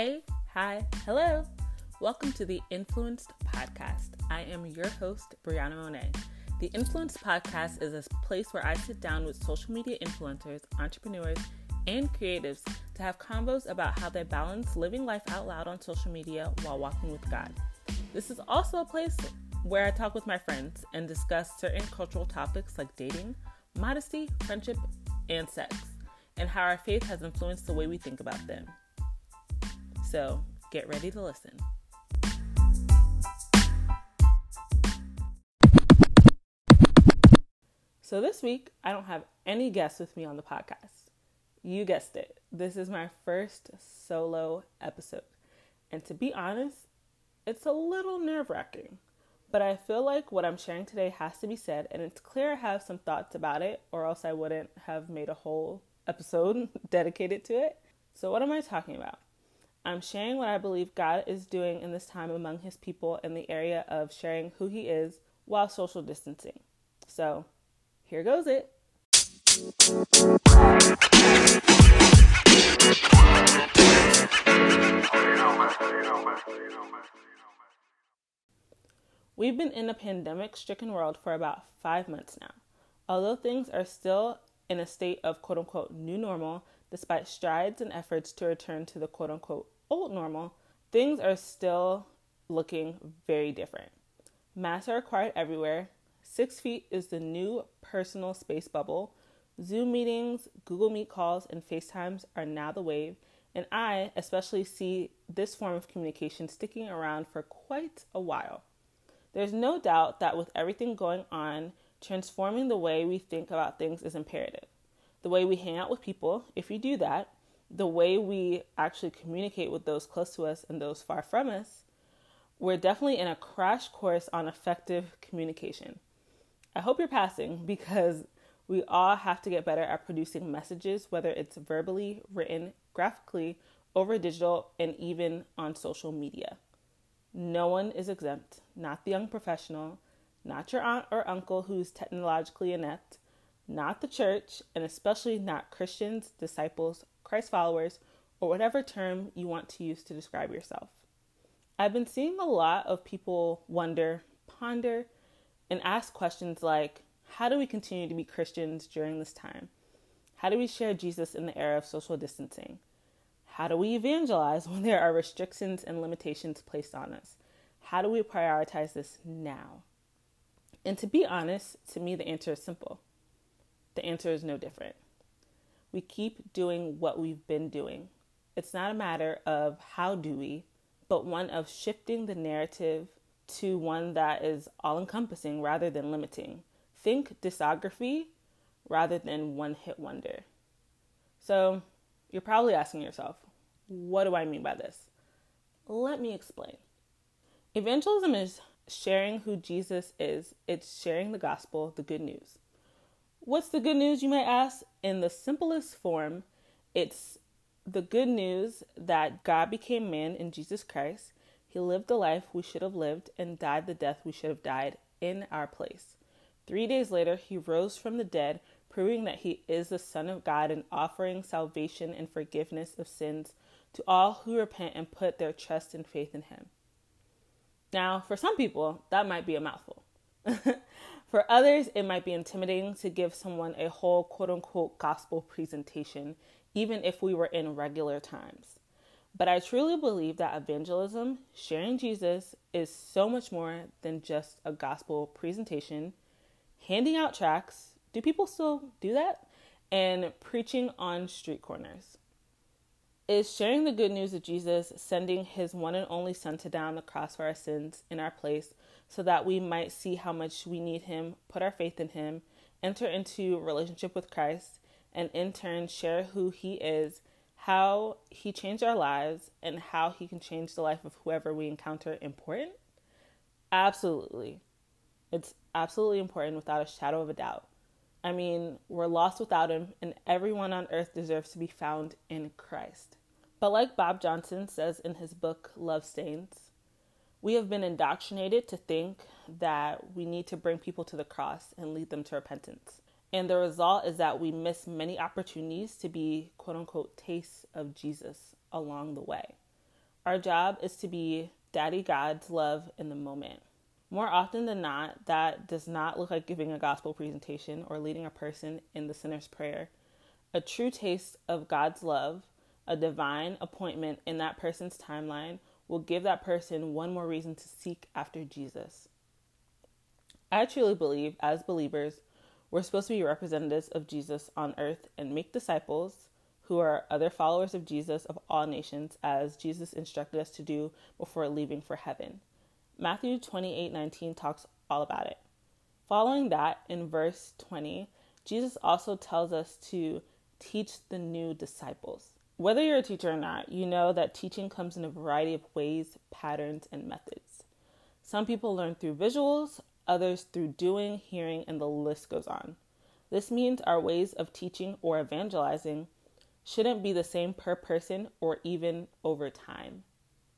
Hey, hi, hello. Welcome to the Influenced Podcast. I am your host, Brianna Monet. The Influenced Podcast is a place where I sit down with social media influencers, entrepreneurs, and creatives to have combos about how they balance living life out loud on social media while walking with God. This is also a place where I talk with my friends and discuss certain cultural topics like dating, modesty, friendship, and sex, and how our faith has influenced the way we think about them. So get ready to listen. So this week, I don't have any guests with me on the podcast. You guessed it. This is my first solo episode. And to be honest, it's a little nerve wracking. But I feel like what I'm sharing today has to be said, and it's clear I have some thoughts about it, or else I wouldn't have made a whole episode dedicated to it. So, what am I talking about? I'm sharing what I believe God is doing in this time among his people in the area of sharing who he is while social distancing. So, here goes it. We've been in a pandemic stricken world for about five months now. Although things are still in a state of quote unquote new normal, despite strides and efforts to return to the quote unquote old normal, things are still looking very different. Masks are required everywhere. Six feet is the new personal space bubble. Zoom meetings, Google Meet calls, and FaceTimes are now the wave, and I especially see this form of communication sticking around for quite a while. There's no doubt that with everything going on, transforming the way we think about things is imperative. The way we hang out with people, if we do that, the way we actually communicate with those close to us and those far from us, we're definitely in a crash course on effective communication. I hope you're passing because we all have to get better at producing messages, whether it's verbally, written, graphically, over digital, and even on social media. No one is exempt, not the young professional, not your aunt or uncle who's technologically inept, not the church, and especially not Christians, disciples, Christ followers, or whatever term you want to use to describe yourself. I've been seeing a lot of people wonder, ponder, and ask questions like How do we continue to be Christians during this time? How do we share Jesus in the era of social distancing? How do we evangelize when there are restrictions and limitations placed on us? How do we prioritize this now? And to be honest, to me, the answer is simple. The answer is no different we keep doing what we've been doing. It's not a matter of how do we, but one of shifting the narrative to one that is all encompassing rather than limiting. Think discography rather than one hit wonder. So, you're probably asking yourself, what do I mean by this? Let me explain. Evangelism is sharing who Jesus is, it's sharing the gospel, the good news. What's the good news, you might ask? In the simplest form, it's the good news that God became man in Jesus Christ. He lived the life we should have lived and died the death we should have died in our place. Three days later, he rose from the dead, proving that he is the Son of God and offering salvation and forgiveness of sins to all who repent and put their trust and faith in him. Now, for some people, that might be a mouthful. For others, it might be intimidating to give someone a whole quote unquote gospel presentation, even if we were in regular times. But I truly believe that evangelism, sharing Jesus, is so much more than just a gospel presentation, handing out tracts. Do people still do that? And preaching on street corners. Is sharing the good news of Jesus, sending his one and only Son to die on the cross for our sins in our place, so that we might see how much we need Him, put our faith in Him, enter into relationship with Christ, and in turn share who He is, how He changed our lives, and how He can change the life of whoever we encounter important? Absolutely. It's absolutely important without a shadow of a doubt. I mean, we're lost without Him, and everyone on earth deserves to be found in Christ. But like Bob Johnson says in his book, Love Stains, we have been indoctrinated to think that we need to bring people to the cross and lead them to repentance. And the result is that we miss many opportunities to be quote unquote tastes of Jesus along the way. Our job is to be Daddy God's love in the moment. More often than not, that does not look like giving a gospel presentation or leading a person in the sinner's prayer. A true taste of God's love, a divine appointment in that person's timeline, will give that person one more reason to seek after Jesus. I truly believe, as believers, we're supposed to be representatives of Jesus on earth and make disciples who are other followers of Jesus of all nations, as Jesus instructed us to do before leaving for heaven. Matthew 28 19 talks all about it. Following that, in verse 20, Jesus also tells us to teach the new disciples. Whether you're a teacher or not, you know that teaching comes in a variety of ways, patterns, and methods. Some people learn through visuals, others through doing, hearing, and the list goes on. This means our ways of teaching or evangelizing shouldn't be the same per person or even over time.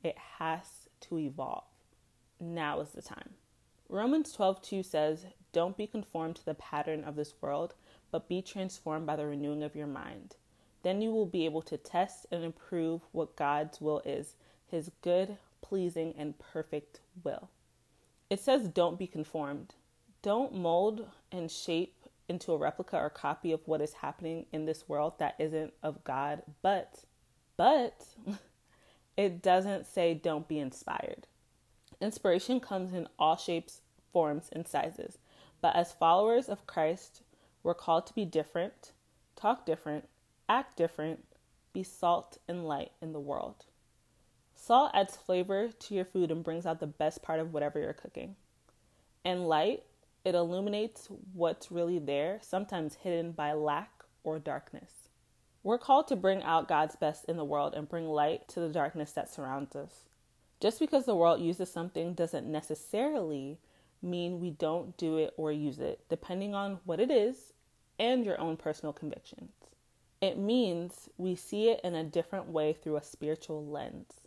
It has to evolve. Now is the time. Romans 12:2 says, "Don't be conformed to the pattern of this world, but be transformed by the renewing of your mind." Then you will be able to test and improve what God's will is, his good, pleasing, and perfect will. It says, don't be conformed. Don't mold and shape into a replica or copy of what is happening in this world that isn't of God, but, but, it doesn't say don't be inspired. Inspiration comes in all shapes, forms, and sizes. But as followers of Christ, we're called to be different, talk different, act different, be salt and light in the world. Salt adds flavor to your food and brings out the best part of whatever you're cooking. And light, it illuminates what's really there, sometimes hidden by lack or darkness. We're called to bring out God's best in the world and bring light to the darkness that surrounds us. Just because the world uses something doesn't necessarily mean we don't do it or use it, depending on what it is and your own personal convictions. It means we see it in a different way through a spiritual lens.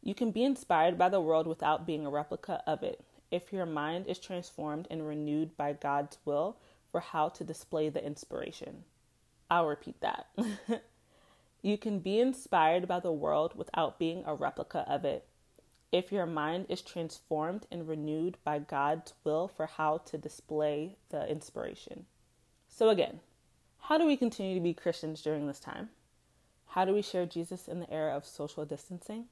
You can be inspired by the world without being a replica of it if your mind is transformed and renewed by God's will for how to display the inspiration. I'll repeat that. you can be inspired by the world without being a replica of it if your mind is transformed and renewed by God's will for how to display the inspiration. So, again, how do we continue to be Christians during this time? How do we share Jesus in the era of social distancing?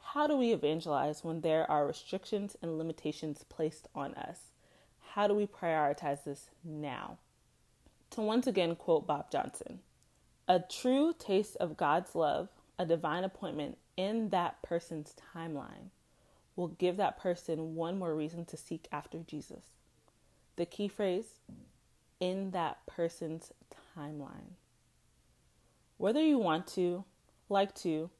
How do we evangelize when there are restrictions and limitations placed on us? How do we prioritize this now? To once again quote Bob Johnson A true taste of God's love, a divine appointment in that person's timeline, will give that person one more reason to seek after Jesus. The key phrase in that person's timeline. Whether you want to, like to,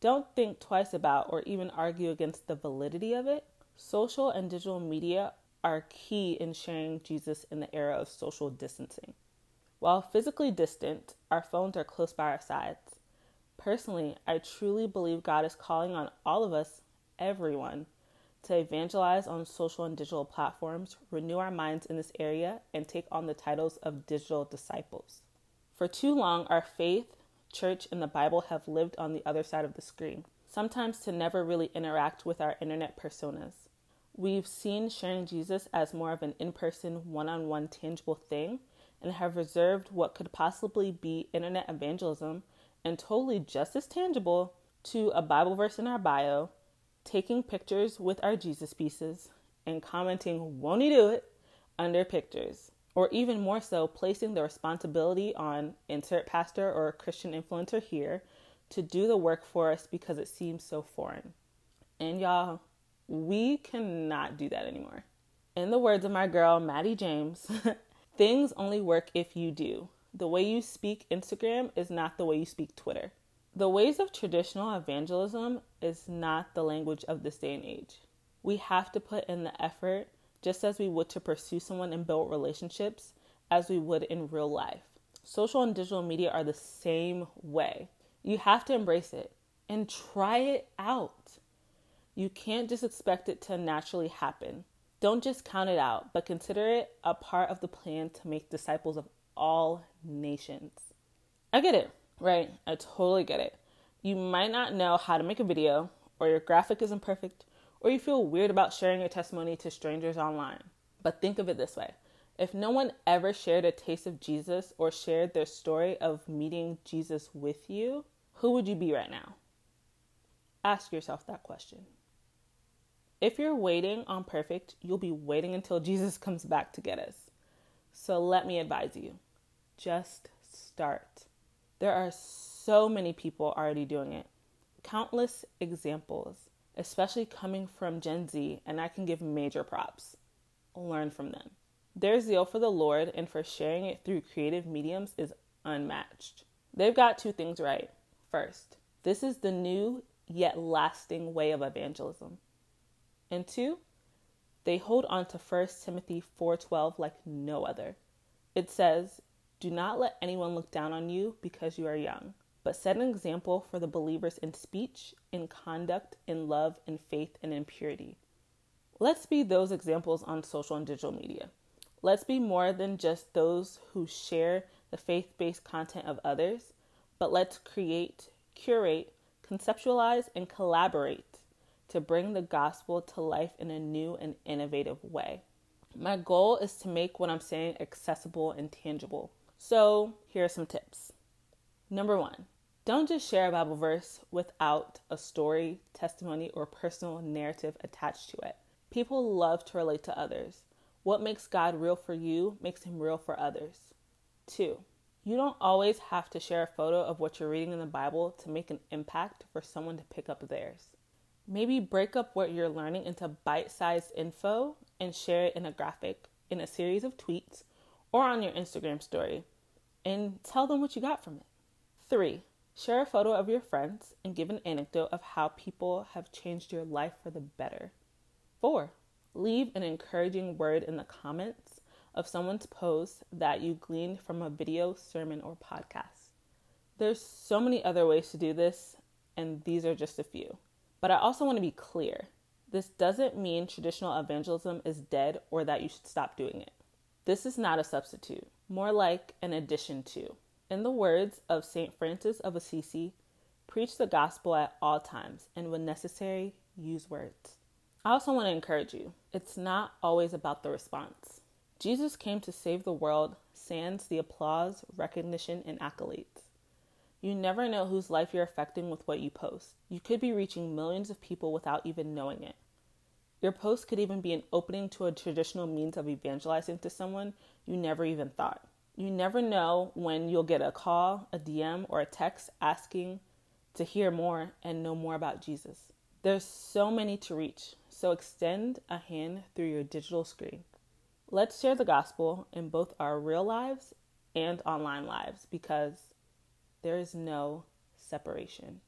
don't think twice about or even argue against the validity of it. Social and digital media are key in sharing Jesus in the era of social distancing. While physically distant, our phones are close by our sides. Personally, I truly believe God is calling on all of us, everyone, to evangelize on social and digital platforms, renew our minds in this area, and take on the titles of digital disciples. For too long, our faith, church, and the Bible have lived on the other side of the screen, sometimes to never really interact with our internet personas. We've seen sharing Jesus as more of an in person, one on one, tangible thing, and have reserved what could possibly be internet evangelism and totally just as tangible to a Bible verse in our bio taking pictures with our Jesus pieces and commenting, won't he do it, under pictures. Or even more so, placing the responsibility on insert pastor or Christian influencer here to do the work for us because it seems so foreign. And y'all, we cannot do that anymore. In the words of my girl, Maddie James, things only work if you do. The way you speak Instagram is not the way you speak Twitter. The ways of traditional evangelism is not the language of this day and age. We have to put in the effort just as we would to pursue someone and build relationships as we would in real life. Social and digital media are the same way. You have to embrace it and try it out. You can't just expect it to naturally happen. Don't just count it out, but consider it a part of the plan to make disciples of all nations. I get it right? I totally get it. You might not know how to make a video, or your graphic isn't perfect, or you feel weird about sharing your testimony to strangers online. But think of it this way if no one ever shared a taste of Jesus or shared their story of meeting Jesus with you, who would you be right now? Ask yourself that question. If you're waiting on perfect, you'll be waiting until Jesus comes back to get us. So let me advise you just start. There are so many people already doing it, countless examples, especially coming from Gen Z, and I can give major props. Learn from them. Their zeal for the Lord and for sharing it through creative mediums is unmatched. They've got two things right. First, this is the new yet lasting way of evangelism. And two, they hold on to 1 Timothy 4:12 like no other. It says, "Do not let anyone look down on you because you are young, but set an example for the believers in speech, in conduct, in love, in faith, and in purity." Let's be those examples on social and digital media. Let's be more than just those who share the faith based content of others, but let's create, curate, conceptualize, and collaborate to bring the gospel to life in a new and innovative way. My goal is to make what I'm saying accessible and tangible. So, here are some tips. Number one, don't just share a Bible verse without a story, testimony, or personal narrative attached to it. People love to relate to others. What makes God real for you makes him real for others. Two, you don't always have to share a photo of what you're reading in the Bible to make an impact for someone to pick up theirs. Maybe break up what you're learning into bite sized info and share it in a graphic, in a series of tweets, or on your Instagram story, and tell them what you got from it. Three, share a photo of your friends and give an anecdote of how people have changed your life for the better. Four, Leave an encouraging word in the comments of someone's post that you gleaned from a video, sermon, or podcast. There's so many other ways to do this, and these are just a few. But I also want to be clear. This doesn't mean traditional evangelism is dead or that you should stop doing it. This is not a substitute, more like an addition to. In the words of St. Francis of Assisi, preach the gospel at all times, and when necessary, use words. I also want to encourage you it's not always about the response. Jesus came to save the world, sans the applause, recognition, and accolades. You never know whose life you're affecting with what you post. You could be reaching millions of people without even knowing it. Your post could even be an opening to a traditional means of evangelizing to someone you never even thought. You never know when you'll get a call, a DM, or a text asking to hear more and know more about Jesus. There's so many to reach, so extend a hand through your digital screen. Let's share the gospel in both our real lives and online lives because there is no separation.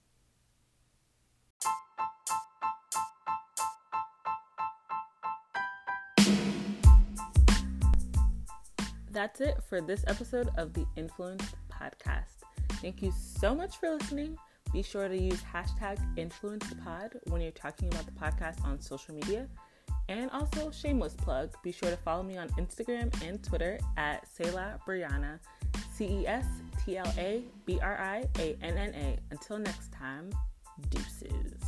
That's it for this episode of the Influence Podcast. Thank you so much for listening. Be sure to use hashtag InfluencePod when you're talking about the podcast on social media. And also, shameless plug, be sure to follow me on Instagram and Twitter at C'est la Brianna, C E S T L A B R I A N N A. Until next time, deuces.